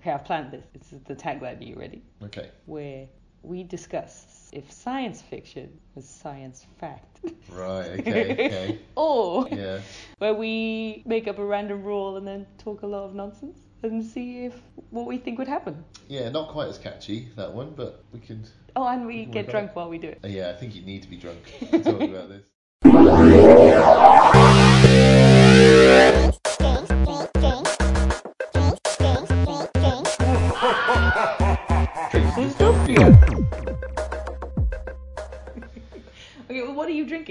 Okay, I've planned this. This is the tagline. Are you ready? Okay. Where we discuss if science fiction was science fact. Right. Okay. Okay. or Yeah. where we make up a random rule and then talk a lot of nonsense and see if what we think would happen. Yeah. Not quite as catchy that one, but we can. Oh, and we get drunk while we do it. Uh, yeah, I think you need to be drunk to talk about this.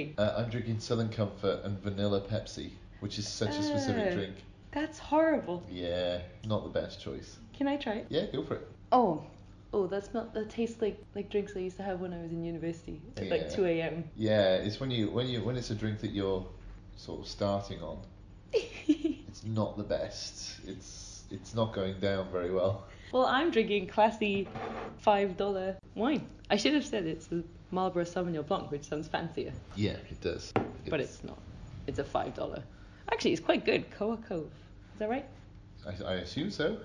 drinking? Uh, I'm drinking Southern Comfort and vanilla Pepsi, which is such a specific Ah. drink. That's horrible. Yeah, not the best choice. Can I try it? Yeah, go for it. Oh, oh, that smell. That tastes like like drinks I used to have when I was in university at like 2 a.m. Yeah, it's when you when you when it's a drink that you're sort of starting on. It's not the best. It's it's not going down very well. Well, I'm drinking classy five dollar wine. I should have said it's a Marlborough Sauvignon Blanc, which sounds fancier, Yeah, it does. but it's not. It's a five dollar. Actually, it's quite good. Koa Cove. Is that right? I, I assume so.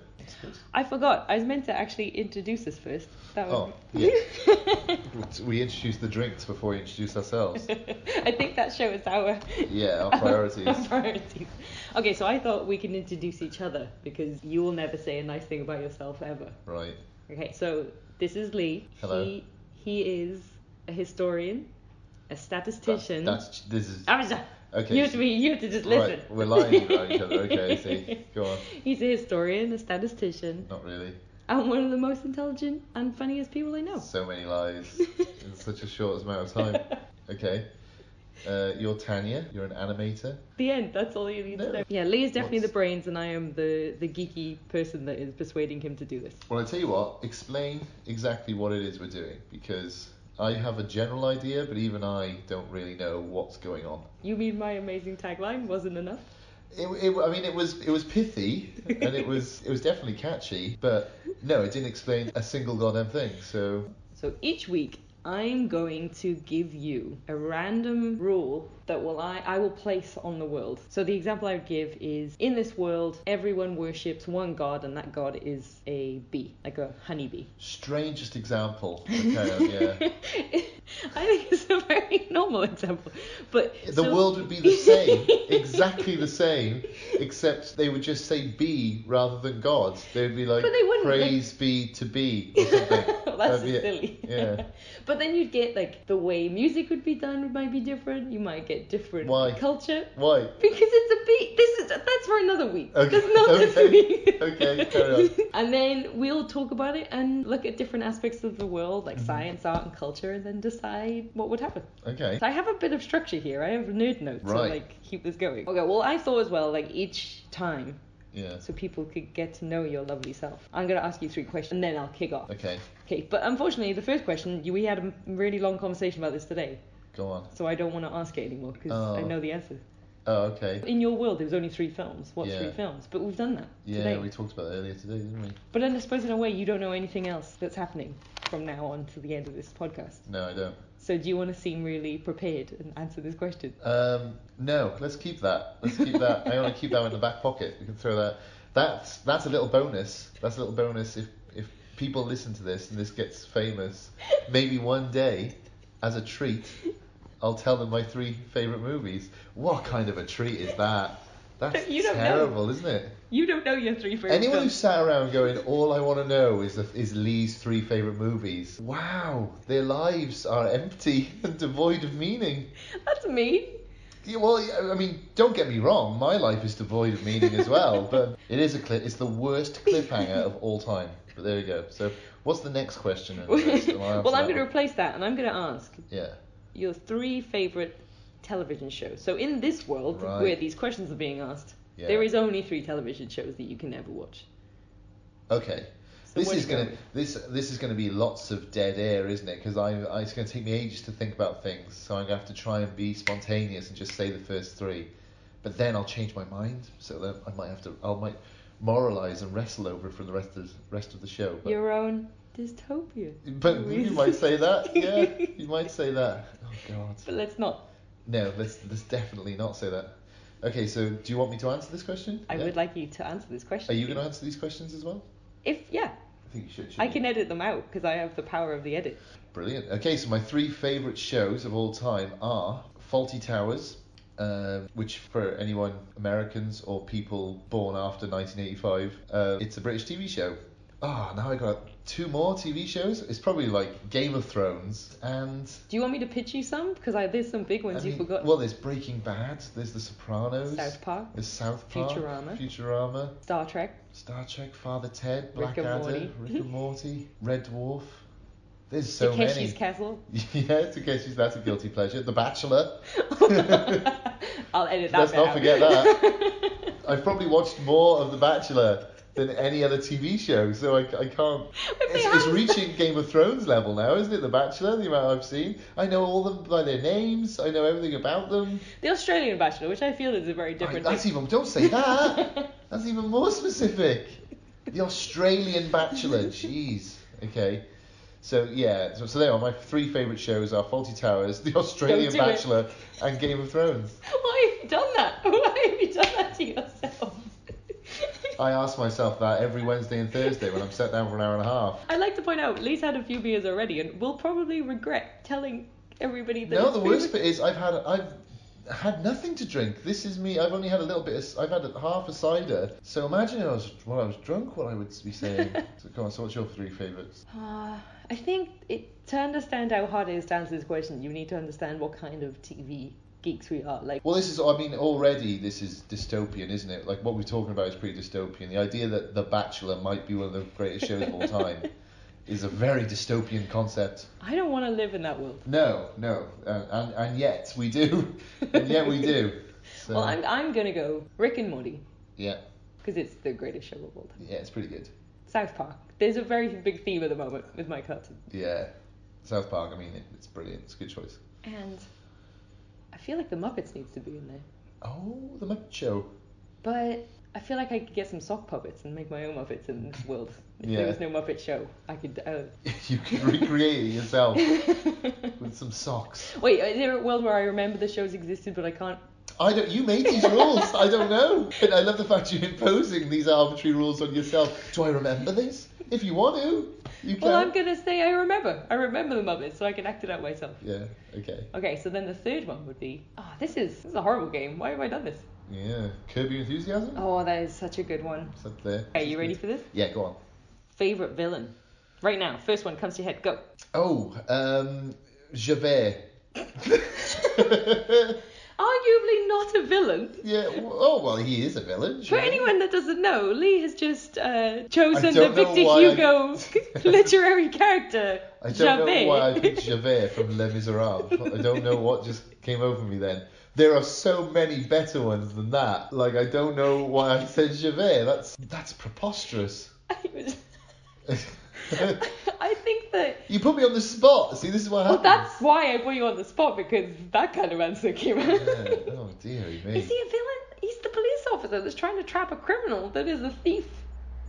I forgot. I was meant to actually introduce us first. That Oh, was... We introduced the drinks before we introduced ourselves. I think that shows our Yeah, our priorities. our priorities. Okay, so I thought we can introduce each other because you will never say a nice thing about yourself ever. Right. Okay, so this is Lee. Hello. He he is a historian, a That, statistician. that's this is yeah. Okay. You have to be. You have to just listen. Right, we're lying about each other. Okay, I see. Go on. He's a historian, a statistician, Not really. and one of the most intelligent and funniest people I know. So many lies in such a short amount of time. Okay. Uh, you're Tanya. You're an animator. The end. That's all you need No. to know. Yeah, Lee is definitely What's- the brains, and I am the the geeky person that is persuading him to do this. Well, I tell you what. Explain exactly what it is we're doing because I have a general idea, but even I don't really know what's going on. You mean my amazing tagline wasn't enough? It, it, I mean, it was it was pithy and it was it was definitely catchy, but no, it didn't explain a single goddamn thing. So So each week I'm going to give you a random rule that will I, I will place on the world. So the example I would give is in this world everyone worships one god and that god is a bee, like a honeybee. strangest example. Okay, yeah. I think it's a very normal example. But The so- world would be the same, exactly the same, except they would just say be rather than God. They would be like, But they wouldn't, like- praise be to be or something. That's That'd it. silly. Yeah. but then you'd get like the way music would be done might be different. You might get different Why? culture. Why? Because it's a beat. This is that's for another week. Okay, That's not this okay, week. okay, carry on. and then we'll talk about it and look at different aspects of the world, like Mhm. science, art, and culture, and then decide what would happen. Okay. So I have a bit of structure here. I have nerd notes to like keep this going. Okay. Well, I thought as well, like each time, Yeah. so people could get to know your lovely self. I'm gonna ask you three questions, and then I'll kick off. Okay. Okay. But unfortunately, the first question, we had a really long conversation about this today, Go on. so I don't want to ask it anymore because oh. I Oh. know the answer. Oh, okay. In your world, there was only three films. What Yeah. three films? But we've done that Yeah, today. we talked about that earlier today, didn't we? But then I suppose in a way you don't know anything else that's happening from now on to the end of this podcast. No, I don't. So do you want to seem really prepared and answer this question? Um, no, let's keep that. Let's keep that. I want to keep that in the back pocket. We can throw that. That's that's a little bonus. That's a little bonus if if people listen to this and this gets famous. Maybe one day, as a treat, I'll tell them my three favorite movies. What kind of a treat is that? That's You don't know. terrible, isn't it? You don't know your three favorite Anyone who sat around going, all I want to know is the, is Lee's three favorite movies. Wow, their lives are empty and devoid of meaning. That's mean. Yeah, well, I mean, don't get me wrong. My life is devoid of meaning as well, but it is a clip. It's the worst cliffhanger of all time. But there you go. So, what's the next question? the list? And I'll answer well, I'm going to replace that and I'm going to ask Yeah. Your three favorite television shows. So in this world Right. where these questions are being asked, Yeah. there is only three television shows that you can ever watch. Okay. So this is do you go gonna this this is gonna be lots of dead air, isn't it? Because I, I it's gonna take me ages to think about things, so I'm gonna have to try and be spontaneous and just say the first three, but then I'll change my mind, so that I might have to I might moralize and wrestle over it for the rest of rest of the show. But Your own dystopia. but you might say that, yeah, you might say that. Oh God. But let's not. No, let's let's definitely not say that. Okay, so do you want me to answer this question? I Yeah? would like you to answer this question. Are you gonna answer these questions as well? If yeah, I think you should. I shouldn't can edit them out because I have the power of the edit. Brilliant. Okay, so my three favourite shows of all time are Fawlty Towers, uh, which for anyone Americans or people born after 1985, uh, it's a British TV show. Ah, now I got two more TV shows. It's probably like Game of Thrones and. Do you want me to pitch you some? Because I, there's some big ones I you mean, forgot. Well, there's Breaking Bad. There's The Sopranos. South Park, There's South Park. Futurama. Futurama. Star Trek. Star Trek, Father Ted, Blackadder, Rick and Morty, Red Dwarf. There's so Takeshi's many. Takeshi's Castle. yeah, Takeshi's that's a guilty pleasure. The Bachelor. I'll edit that. Let's not out. forget that. I've probably watched more of The Bachelor than any other TV show, so I, I can't. It's, it's reaching Game of Thrones level now, isn't it? The Bachelor, the amount I've seen. I know all them by their names. I know everything about them. The Australian Bachelor, which I feel is a very different. I, that's even. Don't say that. that's even more specific. The Australian Bachelor. Jeez. Okay. So yeah. So, so there are my three favourite shows are Fawlty Towers, The Australian do it. Bachelor, and Game of Thrones. Why have you done that? Why have you done that to yourself? I ask myself that every Wednesday and Thursday when I'm sat down for an hour and a half. I'd like to point out, Lee's had a few beers already, and will probably regret telling everybody that. No, his the worst bit is I've had I've had nothing to drink. This is me. I've only had a little bit. Of, I've had a, half a cider. So imagine I was when I was drunk, what I would be saying. so come on. So what's your three favourites? Uh, I think it, to understand how hard it is to answer this question, you need to understand what kind of TV geeks we are. Like, Well, this is. I mean, already this is dystopian, isn't it? Like what we're talking about is pretty dystopian. The idea that The Bachelor might be one of the greatest shows of all time is a very dystopian concept. I don't want to live in that world. No, no, and and, and yet we do, and yet we do. So, Well, I'm, I'm gonna go Rick and Morty yeah, because it's the greatest show of all time. yeah, it's pretty good. South Park. There's a very big theme at the moment with Mike Hudson, Yeah, South Park. I mean, it, it's brilliant. It's a good choice. and I feel like the Muppets needs to be in there, Oh, the Muppet Show. but I feel like I could get some sock puppets and make my own Muppets in this world. If Yeah. there was no Muppet Show, I could. Uh... you could recreate it yourself with some socks. Wait, is there a world where I remember the shows existed, but I can't? I don't. You made these rules. I don't know. And I love the fact you're imposing these arbitrary rules on yourself. Do I remember this? If you want to, you can. Well, I'm gonna say I remember. I remember the Muppets, so I can act it out myself. Yeah. Okay. Okay, so then the third one would be, oh, this is this is a horrible game. Why have I done this? Yeah. Curb Your Enthusiasm. Oh, that is such a good one. It's up there. Okay, you ready for this? Yeah. Go on. Favorite villain? Right now, first one comes to your head. Go. Oh, um, Javert. Arguably not a villain. yeah. w- Oh well, he is a villain. For sure. anyone that doesn't know, Lee has just uh, chosen the don't know Victor why I- Hugo literary character, I don't know why I picked Javert from Les Miserables. I don't know what just came over me then. There are so many better ones than that. Like I don't know why I said Javert. That's that's preposterous. I was- I think that. you put me on the spot. See, this is what Well, happens. that's why I put you on the spot because that kind of answer came out. Yeah. Oh dearie me. Is he a villain? He's the police officer that's trying to trap a criminal that is a thief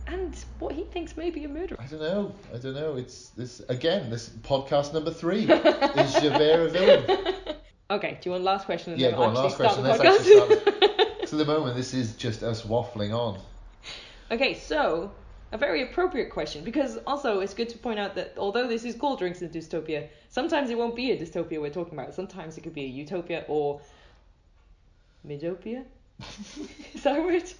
and what he thinks may be a murderer. I don't know. I don't know. It's this again. This podcast number three is Javert a villain? Okay, do you want last question and Yeah, then go on. Last question. Let's podcast? actually So at the moment, this is just us waffling on. okay, so a very appropriate question because also it's good to point out that although this is called Drinks in Dystopia, sometimes it won't be a dystopia we're talking about. Sometimes it could be a utopia or midopia. is that right?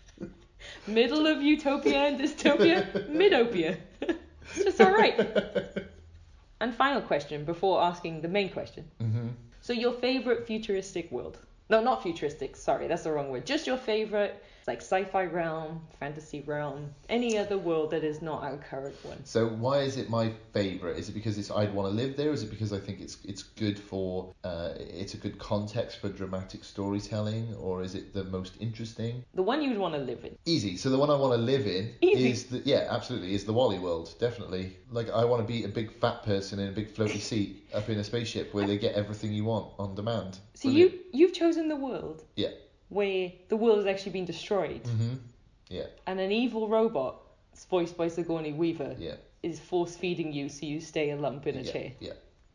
Middle of utopia and dystopia, midopia. it's just all right. And final question before asking the main question. hmm So your favorite futuristic world? No, not futuristic. Sorry, that's the wrong word. Just your favorite, like sci-fi realm, fantasy realm, any other world that is not our current one. So why is it my favourite? Is it because it's I'd want to live there? Is it because I think it's it's good for uh, it's a good context for dramatic storytelling, or is it the most interesting? The one you would want to live in. Easy. So the one I want to live in Easy. is the yeah, absolutely, is the WALL-E world. Definitely. Like I want to be a big fat person in a big floaty seat up in a spaceship where they get everything you want on demand. So you you've chosen the world Yeah. Where the world has actually been destroyed, hmm Yeah. and an evil robot, voiced by Sigourney Weaver, Yeah. is force feeding you so you stay a lump in a yeah. chair. Yeah.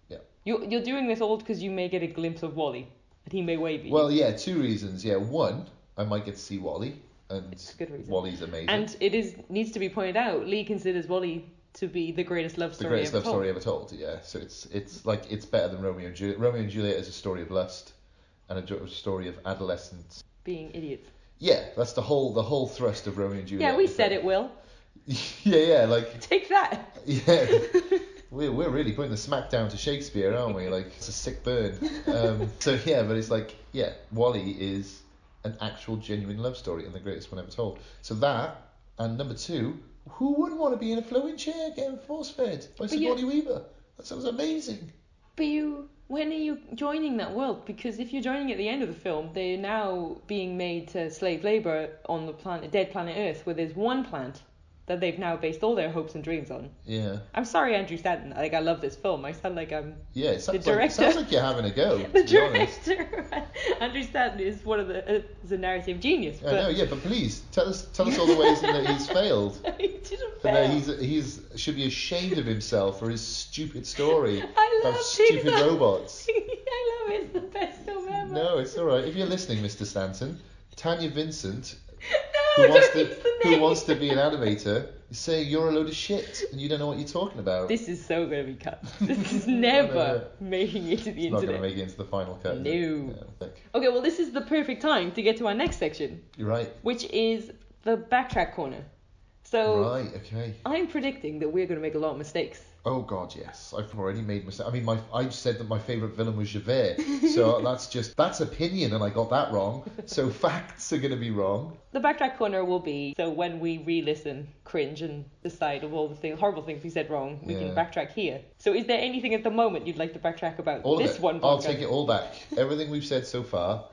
Yeah. You're you're doing this all because you may get a glimpse of WALL-E, and he may wave at you. Well, yeah, two reasons. Yeah, one, I might get to see WALL-E. and It's a good reason. WALL-E's amazing. And it is needs to be pointed out, Lee considers WALL-E to be the greatest love story. the greatest ever love told. story ever told. Yeah, so it's it's like it's better than Romeo and Juliet. Romeo and Juliet is a story of lust, and a story of adolescence. Being idiots. Yeah, that's the whole the whole thrust of Romeo and Juliet. Yeah, we said it, Will. yeah, yeah, like Take that. yeah. We're, we're really putting the smack down to Shakespeare, aren't we? Like it's a sick burn. Um, so yeah, but it's like yeah, WALL-E is an actual genuine love story and the greatest one ever told. So that and number two, who wouldn't want to be in a flowing chair getting force fed by Sigourney Weaver? That sounds amazing. But you, when are you joining that world? Because if you're joining at the end of the film, they're now being made to slave labor on the planet, dead planet Earth, where there's one plant that they've now based all their hopes and dreams on. Yeah, I'm sorry, Andrew Stanton. Like I love this film. I sound like I'm yeah. It sounds, like, it director- sounds like you're having a go. the to be honest. director. Andrew Stanton is one of the uh, is a narrative genius. I know, But yeah, but please tell us tell us all the ways that he's failed. he didn't And that he's he's should be ashamed of himself for his stupid story I love about stupid robots. I love it. It's the best film ever. No, it's all right. If you're listening, Mr. Stanton, Tanya Vincent, No, who wants to who wants to be an animator, say you're a load of shit and you don't know what you're talking about. This is so gonna be cut. This is No, never no. making it to the it's not gonna make it into the final cut. No. No, Okay, well this is the perfect time to get to our next section, You're right. which is the backtrack corner. So Right. Okay. I'm predicting that we're gonna make a lot of mistakes. Oh God, yes. I've already made mistakes. I mean, my I said that my favorite villain was Javert, so that's just that's opinion, and I got that wrong. So facts are going to be wrong. The backtrack corner will be so when we re-listen, cringe, and decide of all the things, horrible things we said wrong, we can Yeah. backtrack here. So is there anything at the moment you'd like to backtrack about All this of it. one? I'll take it all back. Everything we've said so far,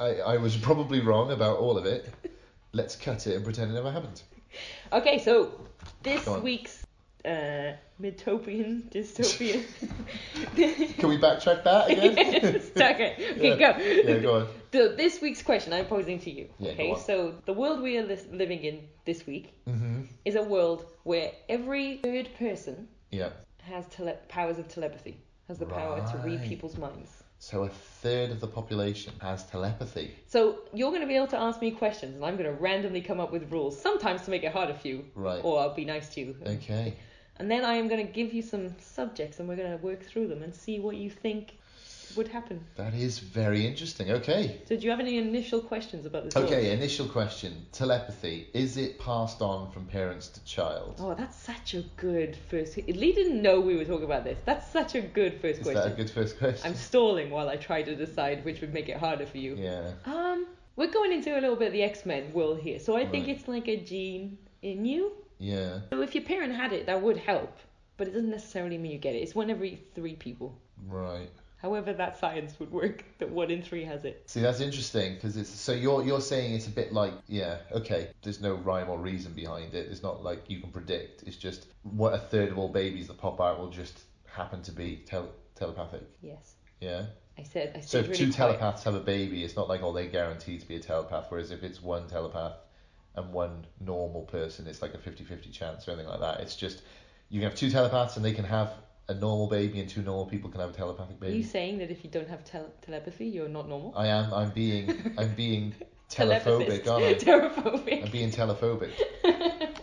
I, I was probably wrong about all of it. Let's cut it and pretend it never happened. Okay, so this week's uh, Midtopian dystopian. Can we backtrack that again? yes, okay, okay, Yeah. go. Yeah, go on. So this week's question I'm posing to you. Yeah, okay, so the world we are lis- living in this week hmm is a world where every third person Yeah. has tele- powers of telepathy, has the power to read people's minds. So a third of the population has telepathy. So you're going to be able to ask me questions, and I'm going to randomly come up with rules, sometimes to make it harder for you, Right. or I'll be nice to you. Okay. And then I am going to give you some subjects, and we're going to work through them and see what you think would happen. That is very interesting. Okay. So do you have any initial questions about this? Okay, initial question. Telepathy. Is it passed on from parents to child? Oh, that's such a good first. Lee didn't know we were talking about this. That's such a good first Is question. that a good first question? I'm stalling while I try to decide which would make it harder for you. Yeah. Um, we're going into a little bit of the X Men world here, so I think it's like a gene in you. Yeah. So if your parent had it, that would help, but it doesn't necessarily mean you get it. It's one every three people. Right. However, that science would work. That one in three has it. See, that's interesting because it's so you're you're saying it's a bit like yeah, okay. There's no rhyme or reason behind it. It's not like you can predict. It's just what a third of all babies that pop out will just happen to be tel- telepathic. Yes, Yeah. I said. I So if really two quiet. telepaths have a baby, it's not like oh they're guaranteed to be a telepath. Whereas if it's one telepath and one normal person, it's like a 50-50 chance or anything like that. It's just you can have two telepaths and they can have a normal baby, and two normal people can have a telepathic baby. Are you saying that if you don't have tel- telepathy, you're not normal? I am. I'm being. I'm being telephobic, aren't I? Telephobic. I'm being telephobic.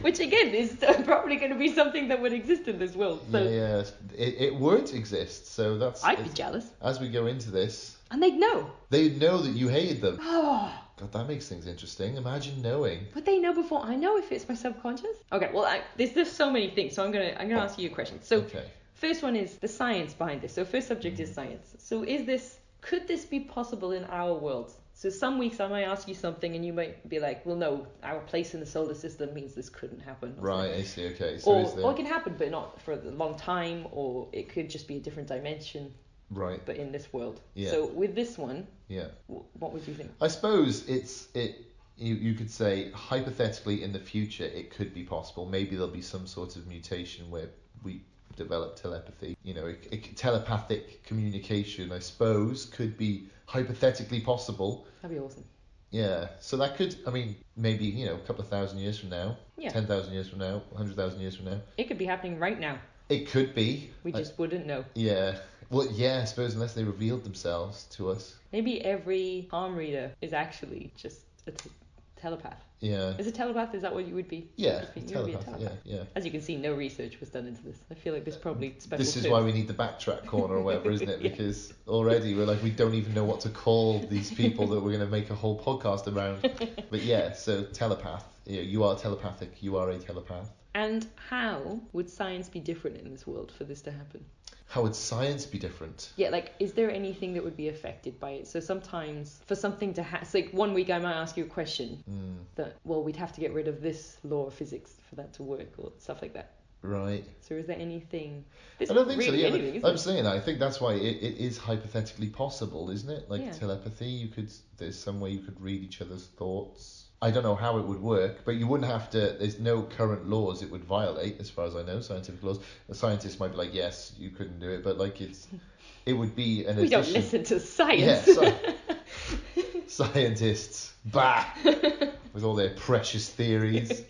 Which again is probably going to be something that would exist in this world. So yeah, yeah. It, it would exist. So that's. I'd be jealous, As we go into this, and they'd know. They'd know that you hated them. Oh, God, that makes things interesting. Imagine knowing. would they know before I know if it's my subconscious? Okay, well, I, there's just so many things, so I'm gonna I'm gonna oh, ask you a question. So okay. first one is the science behind this. So first subject is mm-hmm. science. So is this could this be possible in our world? So some weeks I might ask you something and you might be like, well, no, our place in the solar system means this couldn't happen. Right. something. I see. Okay. So Or, is there or it can happen, but not for a long time, or it could just be a different dimension, right? but in this world. Yeah. So with this one, Yeah. w- what would you think? I suppose it's it. You, you could say hypothetically in the future it could be possible. Maybe there'll be some sort of mutation where we develop telepathy. You know, it, it, telepathic communication. I suppose could be hypothetically possible. That'd be awesome. Yeah. So that could. I mean, maybe you know, a couple of thousand years from now, Yeah. ten thousand years from now, hundred thousand years from now, It could be happening right now. it could be. We I- just wouldn't know. yeah. Well, yeah. I suppose unless they revealed themselves to us. Maybe every palm reader is actually just a t- telepath. Yeah. Is a telepath? Is that what you would be? Yeah. You would be a Telepath. Yeah. Yeah. As you can see, no research was done into this. I feel like there's probably special. This is why we need the backtrack corner or whatever, isn't it? Yeah. Because already we're like we don't even know what to call these people that we're going to make a whole podcast around. But yeah, so telepath. Yeah, you are telepathic. You are a telepath. And how would science be different in this world for this to happen? How would science be different? Yeah, like, is there anything that would be affected by it? So sometimes for something to happen, like one week I might ask you a question Mm, that, well, we'd have to get rid of this law of physics for that to work or stuff like that. right. So is there anything? I don't think really so. Yeah, anything, I'm there? saying that. I think that's why it, it is hypothetically possible, isn't it? Like Yeah. telepathy, you could. There's some way you could read each other's thoughts. I don't know how it would work, but you wouldn't have to. There's no current laws it would violate, as far as I know, scientific laws. A scientist might be like, yes, you couldn't do it, but like it's, it would be an We don't addition. listen to Yeah, science. sci- scientists, bah, with all their precious theories.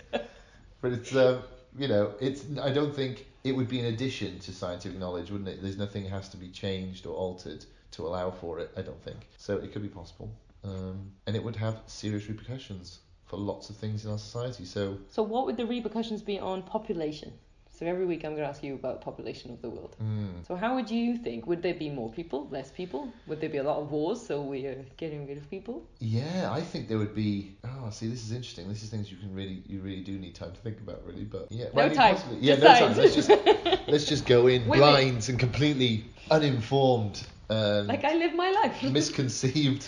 But it's, um, you know, it's. I don't think it would be an addition to scientific knowledge, wouldn't it? There's nothing has to be changed or altered to allow for it. I don't think. So it could be possible, um, and it would have serious repercussions for lots of things in our society. So so what would the repercussions be on population? So every week I'm going to ask you about population of the world. mm, So how would you think? Would there be more people, less people? Would there be a lot of wars, so we're getting rid of people? yeah, I think there would be. Oh, see, this is interesting. This is things you can really, you really do need time to think about, really. But yeah, No time, possibly- Yeah, decide. no time. Let's just let's just go in Wait, wait. blind and completely uninformed and Like I live my life. misconceived.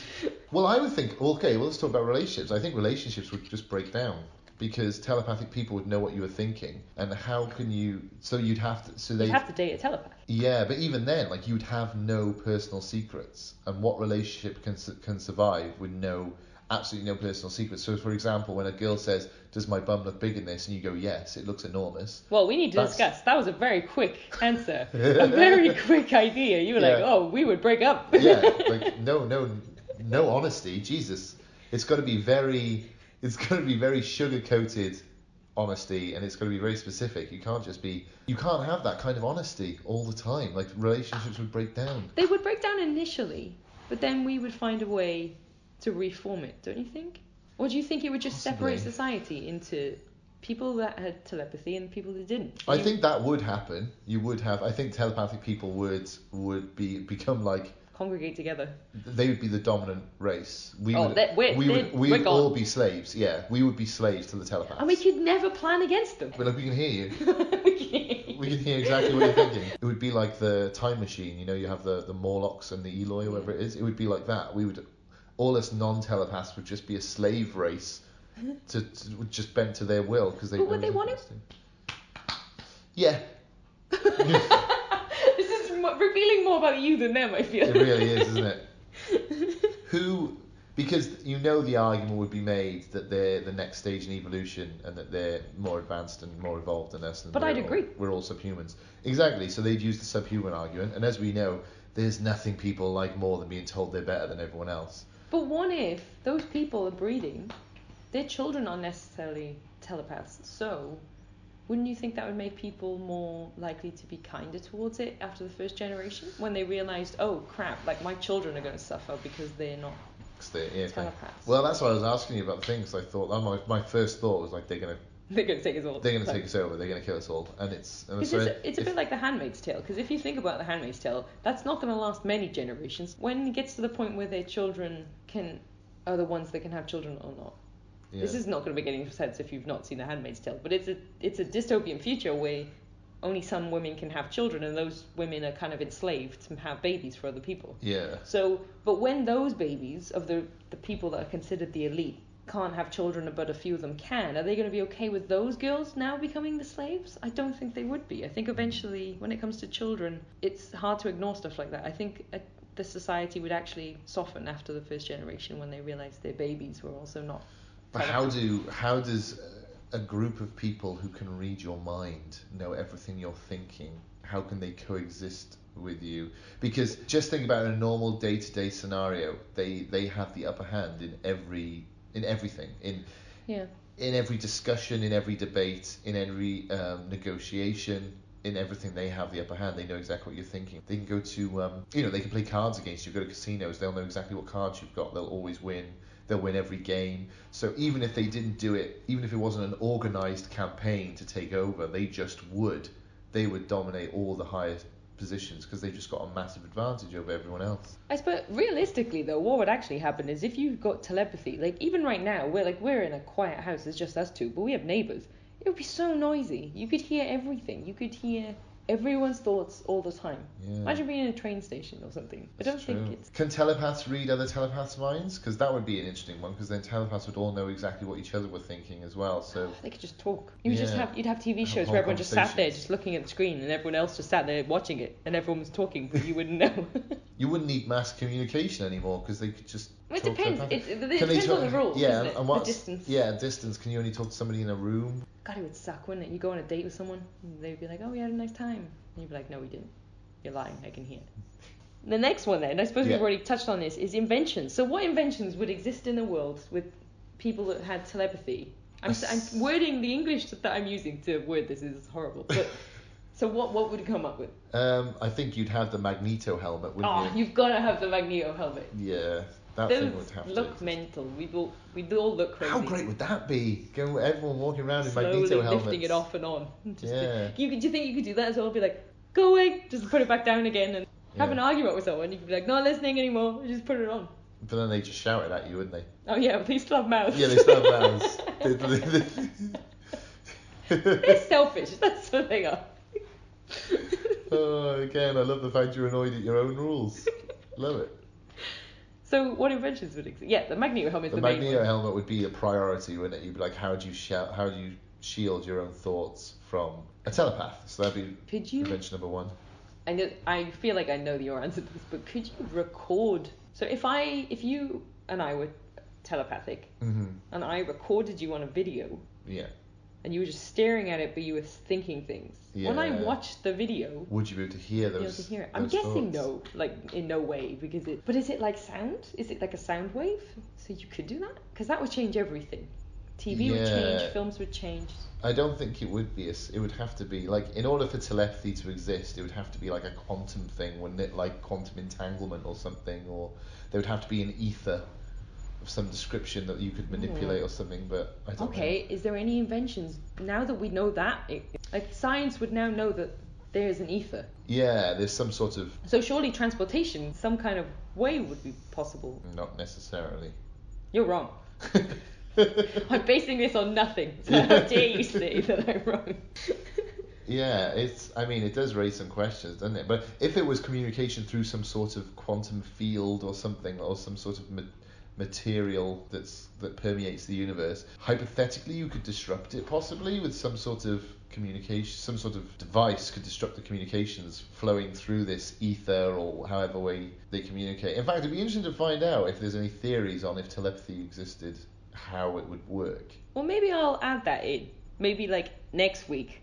Well, I would think. Okay, well, let's talk about relationships. I think relationships would just break down because telepathic people would know what you were thinking, and how can you? So you'd have to. So they. Have to date a telepath. Yeah, but even then, like you'd have no personal secrets, and what relationship can can survive with no absolutely no personal secrets? So, for example, when a girl says, "Does my bum look big in this?" and you go, "Yes, it looks enormous." Well, we need to That's- discuss. That was a very quick answer. a very quick idea. You were like, oh, we would break up. Yeah, like no, no, no honesty. Jesus, it's got to be very, it's got to be very sugar coated honesty, and it's got to be very specific. You can't just be, you can't have that kind of honesty all the time. Like relationships would break down. They would break down initially, but then we would find a way to reform it, don't you think? Or do you think it would just separate society into people that had telepathy and people that didn't? I think that would happen. You would have. I think telepathic people would would be become like congregate together. they would be the dominant race. We Oh, would. we're- we would. We would all be slaves. Yeah, we would be slaves to the telepaths. And we could never plan against them. But like, we can hear you. We can hear exactly what you're thinking. It would be like the time machine. You know, you have the the Morlocks and the Eloi, whatever it is. It would be like that. We would. All us non-telepaths would just be a slave race, to, to just bent to their will because they. But would they want to. Yeah, this is revealing more about you than them, I feel. It really is, isn't it? Who, because you know the argument would be made that they're the next stage in evolution and that they're more advanced and more evolved than us. And But I'd all- agree. We're all subhumans. Exactly. So they'd use the subhuman argument, and as we know, there's nothing people like more than being told they're better than everyone else. But what if those people are breeding, their children aren't necessarily telepaths, so wouldn't you think that would make people more likely to be kinder towards it after the first generation? When they realised, oh crap, like my children are going to suffer because they're not they- yeah, telepaths. Well, that's why I was asking you about the things. I thought, my, my first thought was like they're gonna they're going to take us all. they're gonna Like- take us over. They're gonna kill us all, and it's and Because so it's, it's a bit like The Handmaid's Tale. Because if you think about The Handmaid's Tale, that's not going to last many generations. When it gets to the point where their children can are the ones that can have children or not. yeah. This is not going to make any sense if you've not seen The Handmaid's Tale, but it's a it's a dystopian future where only some women can have children, and those women are kind of enslaved to have babies for other people. yeah. So, but when those babies of the the people that are considered the elite can't have children, but a few of them can, are they going to be okay with those girls now becoming the slaves? I don't think they would be. I think eventually, when it comes to children, it's hard to ignore stuff like that. I think uh, the society would actually soften after the first generation when they realised their babies were also not. But how do how does a group of people who can read your mind know everything you're thinking? How can they coexist with you? Because just think about a normal day-to-day scenario. They they have the upper hand in every in everything in Yeah. in every discussion, in every debate, in every um, negotiation, in everything, they have the upper hand. They know exactly what you're thinking. They can go to, um, you know, they can play cards against you. Go to casinos, they'll know exactly what cards you've got. They'll always win. they'll win every game. So even if they didn't do it, even if it wasn't an organized campaign to take over, they just would. They would dominate all the highest positions because they've just got a massive advantage over everyone else. I suppose realistically though, what would actually happen is if you've got telepathy, like even right now, we're like we're in a quiet house, it's just us two, but we have neighbours. It would be so noisy. You could hear everything. You could hear everyone's thoughts all the time. Yeah. Imagine being in a train station or something. I don't It's think it's. Can telepaths read other telepaths' minds? Because that would be an interesting one. Because then telepaths would all know exactly what each other were thinking as well. So They could just talk. You would just have you'd have TV shows where everyone just sat there, just looking at the screen, and everyone else just sat there watching it, and everyone was talking, but you wouldn't know. you wouldn't need mass communication anymore because they could just. Well, it depends. It, it, it they depends on talk- the rules, Yeah, and the what's distance. yeah distance? Can you only talk to somebody in a room? God, it would suck, wouldn't it? You go on a date with someone, and they'd be like, "Oh, we had a nice time," and you'd be like, "No, we didn't. You're lying. I can hear." It. The next one, then, I suppose Yeah. we've already touched on this, is inventions. So, what inventions would exist in the world with people that had telepathy? I'm, s- I'm wording the English that I'm using to word this is horrible. But so, what what would you come up with? Um, I think you'd have the Magneto helmet, wouldn't Oh, you? you've got to have the Magneto helmet. Yeah, that Those thing would have look to. mental. We'd all we'd all look crazy. How great would that be? Go, everyone walking around in Slowly Magneto helmets. lifting it off and on. Just to- Yeah. you could, do you think you could do that as well? Be like, go away, just put it back down again, and have Yeah. an argument with someone. You could be like, not listening anymore. Just put it on. But then they just shout it at you, wouldn't they? Oh yeah, but they still have mouths. Yeah, they still have mouths. They- they- they- They're selfish. That's what they are. oh, again, I love the fact you're annoyed at your own rules. Love it. So what inventions would exist? Yeah, the Magneto helmet is The the, main Magneto one. helmet would be a priority, wouldn't it? You'd be like, how do you shout? How do you shield your own thoughts from a telepath? So that'd be Could you? invention number one. I know. I feel like I know your answer to this, but could you record? So if I, if you and I were telepathic, hmm and I recorded you on a video, Yeah. And you were just staring at it, but you were thinking things. Yeah. When I watched the video, Would you be able to hear those? to hear it. I'm guessing thoughts? no, like in no way, because it. But is it like sound? Is it like a sound wave? So you could do that? Because that would change everything. TV would change, films would change. I don't think it would be. A, it would have to be like in order for telepathy to exist, it would have to be like a quantum thing, wouldn't it? Like quantum entanglement or something, or there would have to be an ether some description that you could hmm. manipulate or something. But I don't Okay, is there any inventions now that we know that? It, like science would now know that there is an ether. Yeah, there's some sort of So surely transportation, some kind of way would be possible. not necessarily. You're wrong. I'm basing this on nothing. So how dare you say that I'm wrong? Yeah, it's. I mean, it does raise some questions, doesn't it? But if it was communication through some sort of quantum field or something, or some sort of ma- material that's that permeates the universe, hypothetically, you could disrupt it possibly with some sort of communication, some sort of device could disrupt the communications flowing through this ether or however way they communicate. In fact, it'd be interesting to find out if there's any theories on if telepathy existed, how it would work. Well, maybe I'll add that in. Maybe like next week,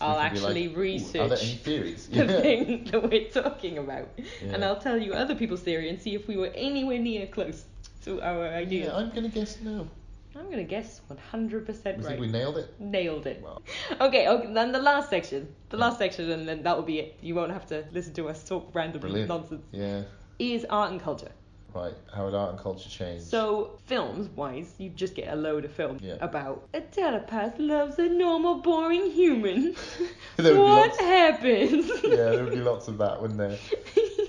I'll We could be actually like, research Are there any theories? the Yeah. thing that we're talking about, and I'll tell you other people's theory and see if we were anywhere near close to our idea. Yeah, I'm gonna guess no. I'm gonna guess 100% We right. think we nailed it. Nailed it. Okay, okay, then the last section. The Yeah. last section, and then that'll be it. You won't have to listen to us talk random Brilliant. nonsense. Yeah. Is art and culture. Right. How would art and culture change? So, films wise, you just get a load of films Yeah. about a telepath loves a normal, boring human. There would be what happens? yeah, there would be lots of that, wouldn't there?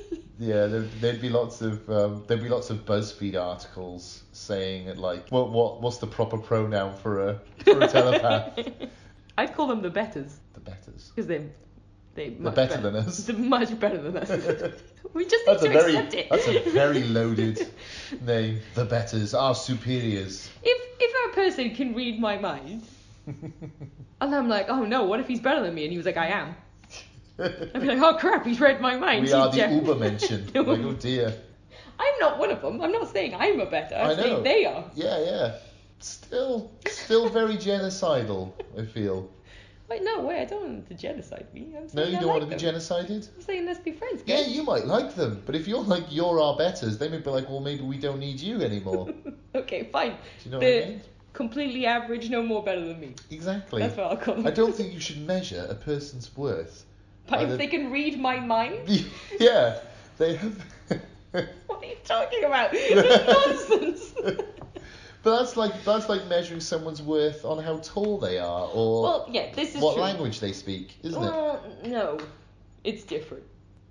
Yeah, there, there'd be lots of um, there'd be lots of BuzzFeed articles saying it like, what what what's the proper pronoun for a for a telepath? I'd call them the betters the betters. because they're they They're better than us. They're much better than us. we just need That's to a very accept it. that's a very loaded name. The betters, our superiors. If if a person can read my mind, and I'm like, oh no, what if he's better than me? And he was like, I am. I'd be like, oh crap, he's read my mind. we are the teacher." Ubermenschen. like, oh dear. I'm not one of them. I'm not saying I'm a better. I'm I know. saying they are. Yeah, yeah. Still, still very genocidal. I feel. Wait, no, wait, I don't want them to genocide me. I'm No, you don't like want to be them. genocided. I'm saying let's be friends. Yeah, you might like them, but if you're like you're our betters, they may be like, well, maybe we don't need you anymore. Okay, fine. Do you know the what I mean? completely average, no more better than me. Exactly. That's what I'll call them. I don't think you should measure a person's worth. But if the- they can read my mind, yeah, they have. what are you talking about? It's nonsense. But that's like that's like measuring someone's worth on how tall they are or Well, yeah, this is what true. language they speak, isn't it? Uh, no, it's different.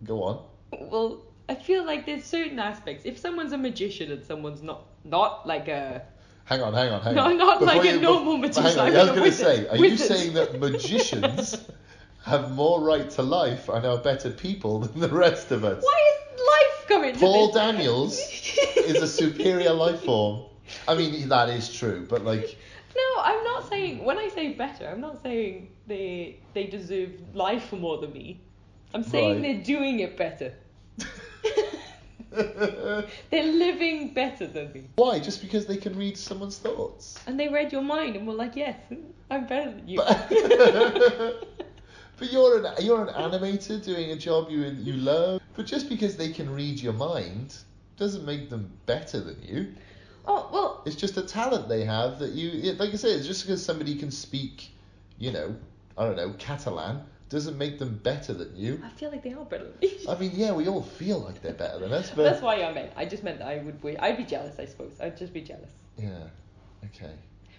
Go on. Well, I feel like there's certain aspects. If someone's a magician and someone's not, not like a Hang on, hang on, hang No, on. not like a you- normal magician, Hang on, I I was going to say, are you saying that magicians have more right to life and are better people than the rest of us? why is life coming? to Paul? Daniels is a superior life form. I mean, that is true, but like, No, I'm not saying. When I say better, I'm not saying they they deserve life more than me. I'm saying Right. they're doing it better. They're living better than me. why? Just because they can read someone's thoughts? And they read your mind and were like, yes, I'm better than you. But, but you're an you're an animator doing a job you you love. But just because they can read your mind doesn't make them better than you. oh well, It's just a talent they have that you, like I said, it's just because somebody can speak, you know, I don't know, Catalan, doesn't make them better than you. I feel like they are better than me. I mean, yeah, we all feel like they're better than us, but That's why I meant. I just meant that I would. wi- I'd be jealous, I suppose. I'd just be jealous. yeah, okay.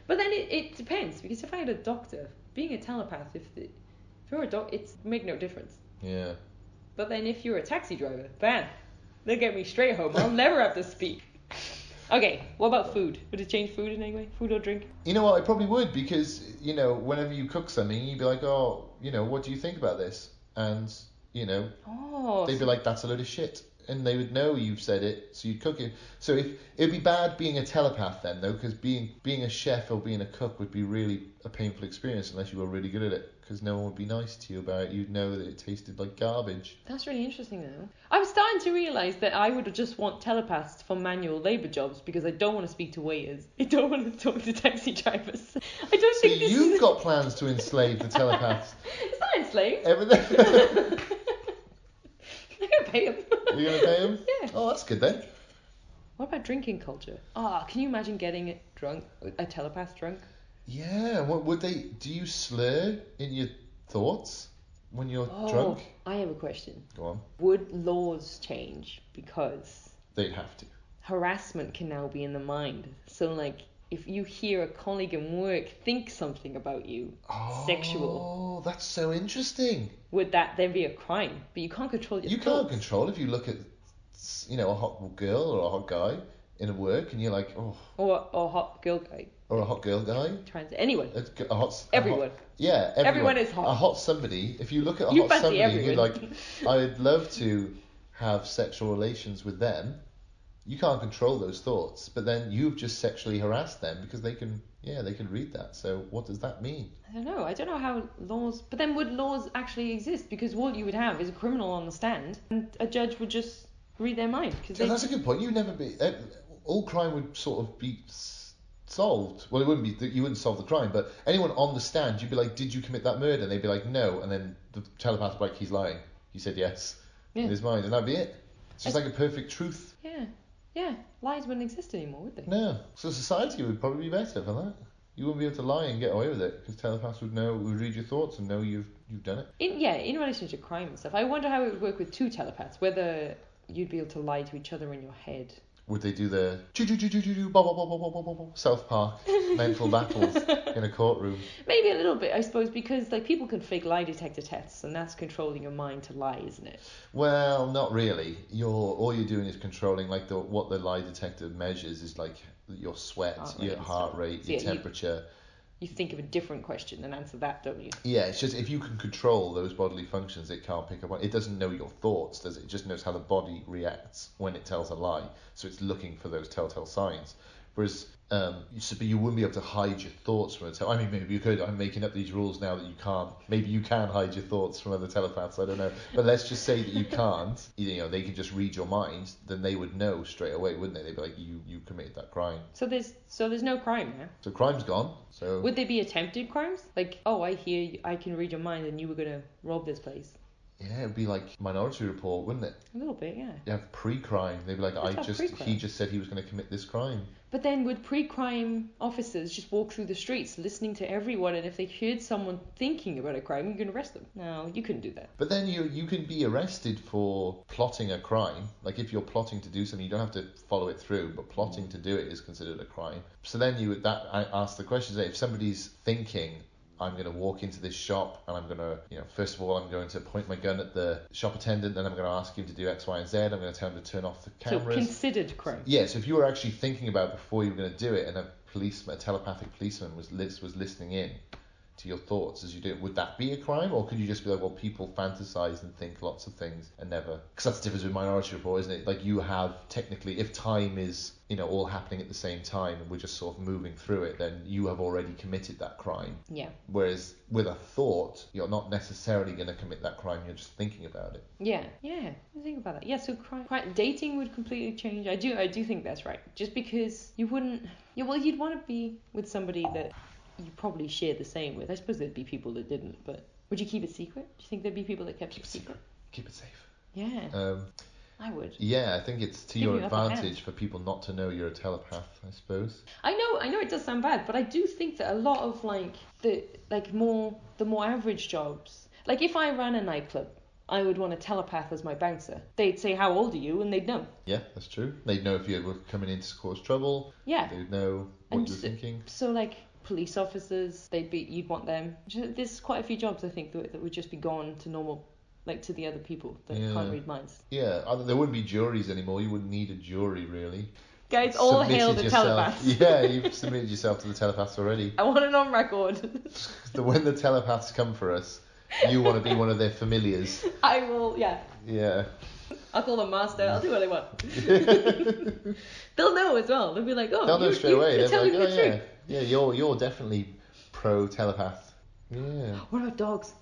But then it, it depends because if I had a doctor, being a telepath, if the, if you're a doc, it's make no difference. Yeah. But then if you're a taxi driver, bam, they'll get me straight home. I'll never have to speak. Okay, what about food? Would it change food in any way? Food or drink? You know what? I probably would because you know whenever you cook something, you'd be like, oh, you know, what do you think about this? And you know, Oh, they'd be like, that's a load of shit, and they would know you've said it, so you'd cook it. So if it'd be bad being a telepath then though, because being being a chef or being a cook would be really a painful experience unless you were really good at it, because no one would be nice to you about it. You'd know that it tasted like garbage. that's really interesting though. I'm starting to realise that I would just want telepaths for manual labour jobs because I don't want to speak to waiters. I don't want to talk to taxi drivers. I don't think this you've is... got plans to enslave the telepaths. It's not enslaved. Everything. I'm gonna pay them. You're gonna pay them? Yeah. Oh, that's good then. What about drinking culture? Ah, can you imagine getting it drunk, a telepath drunk? Yeah. What would they? Do you slur in your thoughts when you're drunk? Oh, I have a question. Go on. Would laws change because They'd have to. harassment can now be in the mind? So, like, if you hear a colleague in work think something about you, sexual, Oh, that's so interesting. would that then be a crime? But you can't control your You thoughts. can't control if you look at, you know, a hot girl or a hot guy in a work, and you're like, oh, Or, or hot girl guy. or a hot girl guy. Trans. Anyone. A, a hot. a Everyone. hot- yeah, everyone. Everyone is hot. A hot somebody. If you look at a You hot somebody, and you're like. I'd love to have sexual relations with them. You can't control those thoughts, but then you've just sexually harassed them because they can, yeah, they can read that. So what does that mean? I don't know. I don't know how laws. But then would laws actually exist? Because what you would have is a criminal on the stand, and a judge would just read their mind. Because So they. that's a good point. You'd never be. Uh, all crime would sort of be solved. Well, it wouldn't be. that You wouldn't solve the crime, but anyone on the stand, you'd be like, "Did you commit that murder?" And they'd be like, "No," and then the telepath would like, "He's lying. He said yes Yeah. in his mind," and that'd be it. It's just I- like a perfect truth. Yeah. Yeah. Lies wouldn't exist anymore, would they? No. So society would probably be better for that. You wouldn't be able to lie and get away with it because telepaths would know, would read your thoughts and know you've you've done it. In yeah, in relation to crime and stuff, I wonder how it would work with two telepaths. Whether you'd be able to lie to each other in your head. Would they do the choo choo choo choo choo South Park mental battles in a courtroom? Maybe a little bit, I suppose, because like people can fake lie detector tests, and that's controlling your mind to lie, isn't it? Well, not really. You're all you're doing is controlling like the what the lie detector measures is like your sweat, Heart your heart rate, So your yeah, temperature. You think of a different question and answer that, don't you? Yeah, it's just if you can control those bodily functions, it can't pick up on. It doesn't know your thoughts, does it? It just knows how the body reacts when it tells a lie. So it's looking for those telltale signs. Whereas, um, you, so, but you wouldn't be able to hide your thoughts from a I mean, maybe you could. I'm making up these rules now that you can't. Maybe you can hide your thoughts from other telepaths. I don't know. But let's just say that you can't. You know, they can just read your mind. Then they would know straight away, wouldn't they? They'd be like, you you committed that crime. So there's so there's no crime there. So crime's gone. So Would they be attempted crimes? Like, oh, I hear you, I can read your mind, and you were gonna rob this place. Yeah, it'd be like Minority Report, wouldn't it? A little bit, yeah. You have pre-crime. They'd be like, I just pre-crime. he just said he was going to commit this crime. But then would pre-crime officers just walk through the streets listening to everyone, and if they heard someone thinking about a crime, you can arrest them? No, you couldn't do that. But then you you can be arrested for plotting a crime. Like if you're plotting to do something, you don't have to follow it through, but plotting to do it is considered a crime. So then you would that I ask the question: if somebody's thinking. I'm going to walk into this shop and I'm going to, you know, first of all, I'm going to point my gun at the shop attendant, then I'm going to ask him to do X, Y, and Z. I'm going to tell him to turn off the So cameras. considered crime. Yeah, so if you were actually thinking about before you were going to do it, and a policeman, a telepathic policeman, was was listening in to your thoughts as you do it, would that be a crime, or could you just be like, well, people fantasize and think lots of things and never? Because that's the difference with Minority Report, isn't it? Like you have technically, if time is you know all happening at the same time, and we're just sort of moving through it, then you have already committed that crime. Yeah. Whereas with a thought, you're not necessarily going to commit that crime. You're just thinking about it. Yeah, yeah. Think about that. Yeah, so crime, crime, dating would completely change. I do, I do think that's right. Just because you wouldn't, yeah, well, you'd want to be with somebody that you probably share the same with. I suppose there'd be people that didn't, but would you keep it secret? Do you think there'd be people that kept Keep it secret? Keep it safe. Yeah, Um, I would. Yeah, I think it's to Give your you the upper hand. advantage for people not to know you're a telepath, I suppose. I know, I know it does sound bad, but I do think that a lot of like the like more the more average jobs, like if I ran a nightclub, I would want a telepath as my bouncer. They'd say, "How old are you?" and they'd know. Yeah, that's true. They'd know if you were coming in to cause trouble. Yeah. They'd know what And you were so- thinking. So like police officers, they'd be you'd want them. There's quite a few jobs I think that, that would just be gone to normal, like to the other people that Yeah. can't read minds. Yeah, there wouldn't be juries anymore. You wouldn't need a jury, really. Guys, all hail the yourself- telepaths. Yeah, you've submitted yourself to the telepaths already. I want it on record. The when the telepaths come for us, you want to be one of their familiars. I will, yeah. Yeah. I'll call them master. I'll do what I want. They'll know as well. They'll be like, oh, They'll know you, straight you, away. You're They'll be telling like, me oh the yeah, truth. Yeah, you're you're definitely pro telepath. Yeah. What about dogs?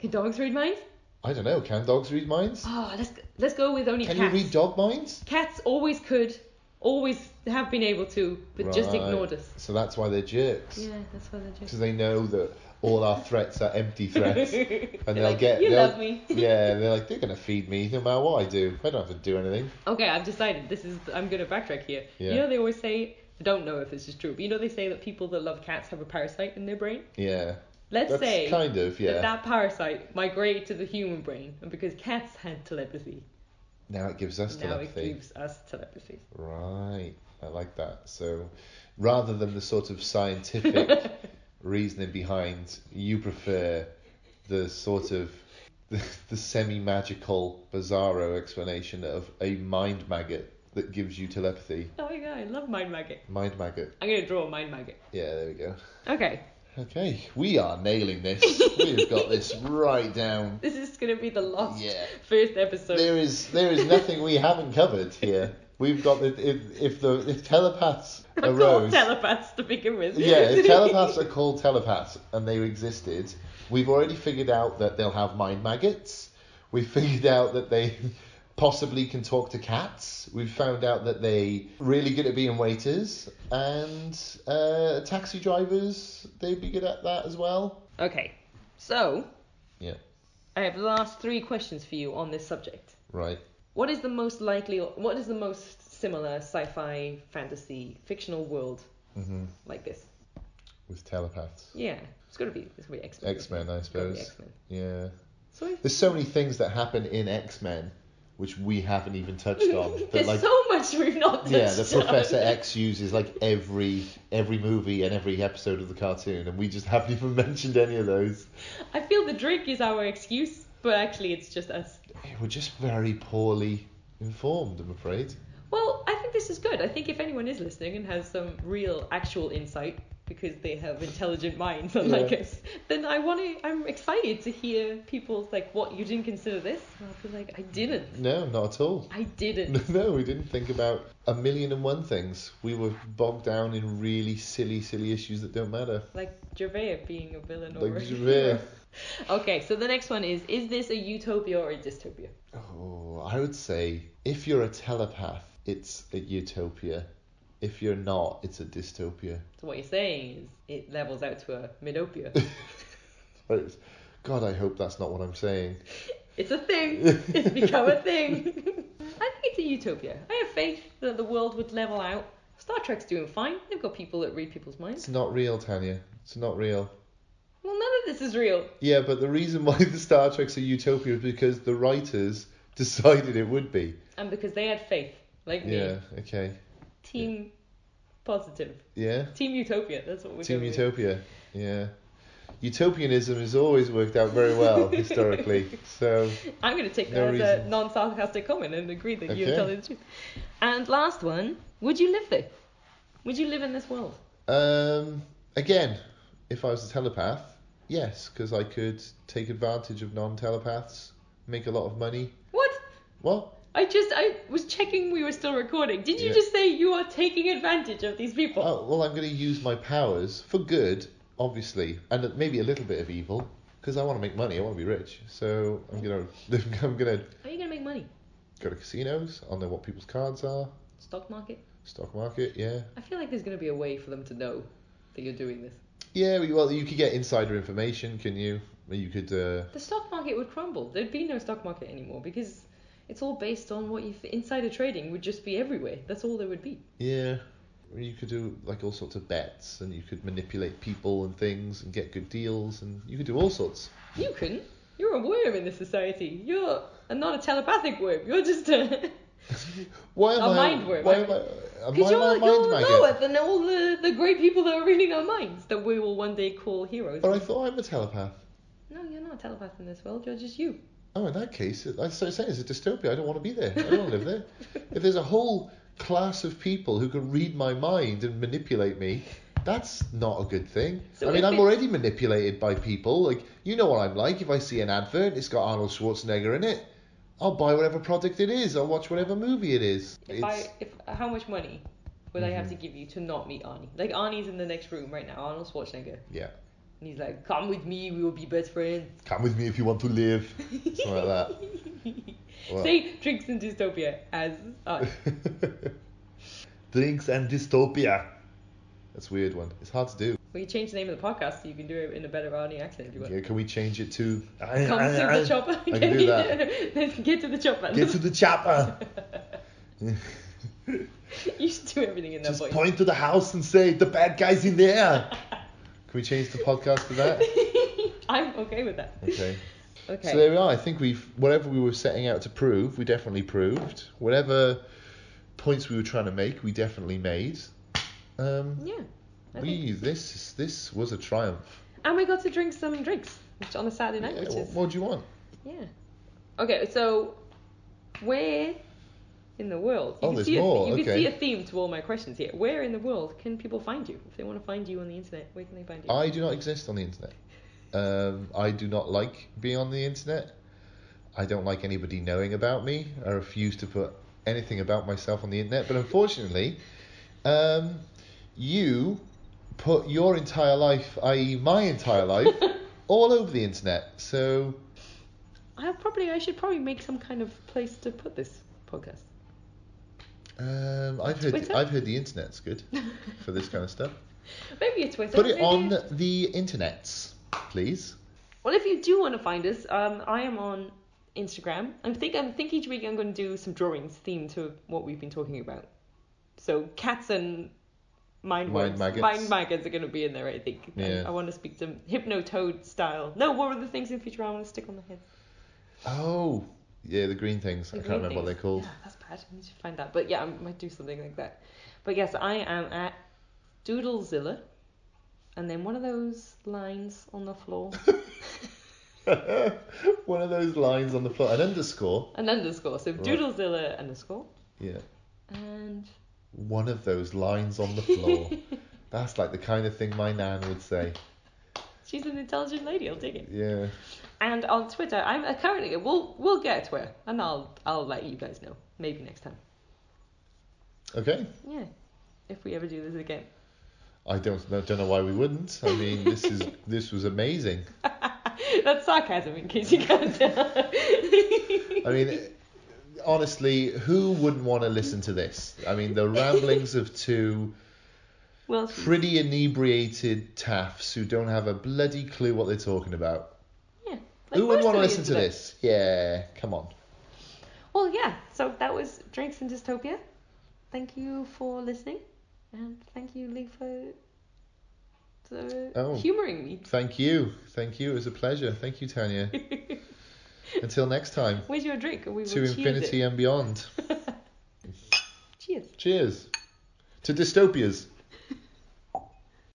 Can dogs read minds? I don't know. Can dogs read minds? Oh, let's let's go with only cats. Can cats. you read dog minds? Cats always could, always have been able to, but just ignored us. So that's why they're jerks. Yeah, that's why they're just. Because they know that all our threats are empty threats. And they'll like, get. You they'll- love me. yeah, they're like, they're going to feed me no matter what I do. I don't have to do anything. Okay, I've decided this is. I'm gonna backtrack here. Yeah. You know they always say. I don't know if this is true, but you know they say that people that love cats have a parasite in their brain. Yeah. Let's That's say kind of, that yeah. that parasite migrated to the human brain, and because cats had telepathy, Now it gives us now telepathy. Now it gives us telepathy. Right. I like that. So rather than the sort of scientific reasoning behind, you prefer the sort of the, the semi-magical, bizarro explanation of a mind maggot that gives you telepathy. Oh my god, I love mind maggot. Mind maggot. I'm gonna draw a mind maggot. Yeah, there we go. Okay, Okay, we are nailing this. We've got this right down. this is gonna be the last Yeah. first episode. There is there is nothing we haven't covered here. We've got the if if the if telepaths called arose. telepaths to begin with. yeah, if telepaths are called telepaths and they existed, we've already figured out that they'll have mind maggots. We've figured out that they possibly can talk to cats. We've found out that they really good at being waiters and uh, taxi drivers. They'd be good at that as well. Okay, so Yeah. I have the last three questions for you on this subject. Right. What is the most likely, or what is the most similar sci-fi, fantasy, fictional world hmm like this? With telepaths. Yeah, it's gotta be. It's gotta be X Men. X Men, I suppose. X Men. Yeah. So There's so many things that happen in X Men which we haven't even touched on. That there's like so much we've not touched yeah, the on. Professor X uses like every every movie and every episode of the cartoon, and we just haven't even mentioned any of those. I feel the drink is our excuse, but actually it's just us. We're just very poorly informed, I'm afraid. Well, I think this is good. I think if anyone is listening and has some real, actual insight because they have intelligent minds, unlike Yeah. us, then I want to. I'm excited to hear people's like, "What you didn't consider this?" And I'll be like, "I didn't. No, not at all. I didn't." No, we didn't think about a million and one things. We were bogged down in really silly, silly issues that don't matter. like Gervais being a villain or Like Gervais. Okay, so the next one is: Is this a utopia or a dystopia? Oh, I would say if you're a telepath, it's a utopia. If you're not, it's a dystopia. So what you're saying is it levels out to a midopia. God, I hope that's not what I'm saying. It's a thing. It's become a thing. I think it's a utopia. I have faith that the world would level out. Star Trek's doing fine. They've got people that read people's minds. It's not real, Tanya. It's not real. Well, none of this is real. Yeah, but the reason why the Star Trek's a utopia is because the writers decided it would be. And because they had faith, like me. Yeah. Okay. Team positive. Yeah. Team Utopia. That's what we're Team with. Utopia. Yeah. Utopianism has always worked out very well historically. So I'm going to take No that as a non-sarcastic comment and agree that you're telling the truth. And last one, would you live there? Would you live in this world? Um, again, if I was a telepath, yes, because I could take advantage of non-telepaths, make a lot of money. What? What? I just I was checking we were still recording. Did you Yeah. just say you are taking advantage of these people? Oh, well, I'm going to use my powers for good, obviously, and maybe a little bit of evil, because I want to make money. I want to be rich. So I'm gonna, I'm gonna How are you gonna make money? go to casinos. I'll know what people's cards are. Stock market? Stock market, yeah. I feel like there's gonna be a way for them to know that you're doing this. Yeah, well, you could get insider information, can you? You could. Uh, The stock market would crumble. There'd be no stock market anymore because it's all based on what you th- insider trading would just be everywhere. That's all there would be. Yeah. You could do like all sorts of bets and you could manipulate people and things and get good deals and you could do all sorts. You couldn't. You're a worm in this society. You're a, not a telepathic worm. You're just a. Why am A I mind worm. Why am I Because you're, a mind you're lower than all the, the great people that are reading our minds that we will one day call heroes. But I thought I'm a telepath. No, you're not a telepath in this world. You're just you. Oh, in that case, I started saying it's a dystopia. I don't want to be there. I don't want to live there. If there's a whole class of people who can read my mind and manipulate me, that's not a good thing. So I mean, I'm it- already manipulated by people. Like, you know what I'm like. If I see an advert, it's got Arnold Schwarzenegger in it. I'll buy whatever product it is. I'll watch whatever movie it is. If it's, I, if how much money would I Mm-hmm. have to give you to not meet Arnie? Like Arnie's in the next room right now, Arnold Schwarzenegger, yeah. And he's like, "Come with me, we will be best friends." Come with me if you want to live. Something like that. Well. Say drinks and dystopia as us. Drinks and dystopia. That's a weird one. It's hard to do. Well, you change the name of the podcast so you can do it in a better Arnie accent if you want. Yeah, can we change it to? Come to the chopper. I can do that. Get to the chopper. Get to the chopper. you should do everything in that Just voice. point to the house and say the bad guy's in there. Can we change the podcast to that? I'm okay with that. Okay. Okay. So there we are. I think we've whatever we were setting out to prove, we definitely proved. Whatever points we were trying to make, we definitely made. Um, yeah. I think. we this this was a triumph. And we got to drink some drinks which on a Saturday night, Yeah, which what, is what do you want? yeah. Okay, so where in the world? You Oh, can there's see more, A, you can see a theme to all my questions here. Where in the world can people find you if they want to find you on the internet? Where can they find you? I do not exist on the internet. Um, I do not like being on the internet. I don't like anybody knowing about me. I refuse to put anything about myself on the internet. But unfortunately, um, you put your entire life, i.e., my entire life, all over the internet. So I probably I should probably make some kind of place to put this podcast. Um, I've heard Twitter? I've heard the internet's good for this kind of stuff. Maybe a Twitter. Put it on a- the internets, please. Well, if you do want to find us, um, I am on Instagram. I'm think I'm think each week I'm going to do some drawings themed to what we've been talking about. So cats and mind, Mind maggots. mind maggots are going to be in there. I think. Yeah. I want to speak some hypnotoad style. No, what were the things in Futurama I want to stick on the head? Oh, yeah, the green things. The I can't green remember what they're called. Yeah, that's bad. I need to find that. But yeah, I might do something like that. But yes, I am at Doodlezilla, and then one of those lines on the floor, One of those lines on the floor, an underscore. an underscore. So Right. Doodlezilla underscore, Yeah. and One of those lines on the floor. That's like the kind of thing my nan would say. She's an intelligent lady. I'll take it. Yeah. And on Twitter, I'm uh, currently we'll we'll get to Twitter, and I'll I'll let you guys know maybe next time. Okay. Yeah, if we ever do this again. I don't know, don't know why we wouldn't. I mean, this is this was amazing. That's sarcasm, in case you can't tell. I mean, honestly, who wouldn't want to listen to this? I mean, the ramblings of two well, pretty inebriated taffs who don't have a bloody clue what they're talking about. yeah, Like Who would want to listen to this? Yeah, come on. Well, yeah. So that was Drinks in Dystopia. Thank you for listening, and thank you, Lee, for, Oh. humouring me. Thank you. Thank you. It was a pleasure. Thank you, Tanya. Until next time, Where's your drink? We to infinity it. and beyond. Cheers. Cheers. To dystopias.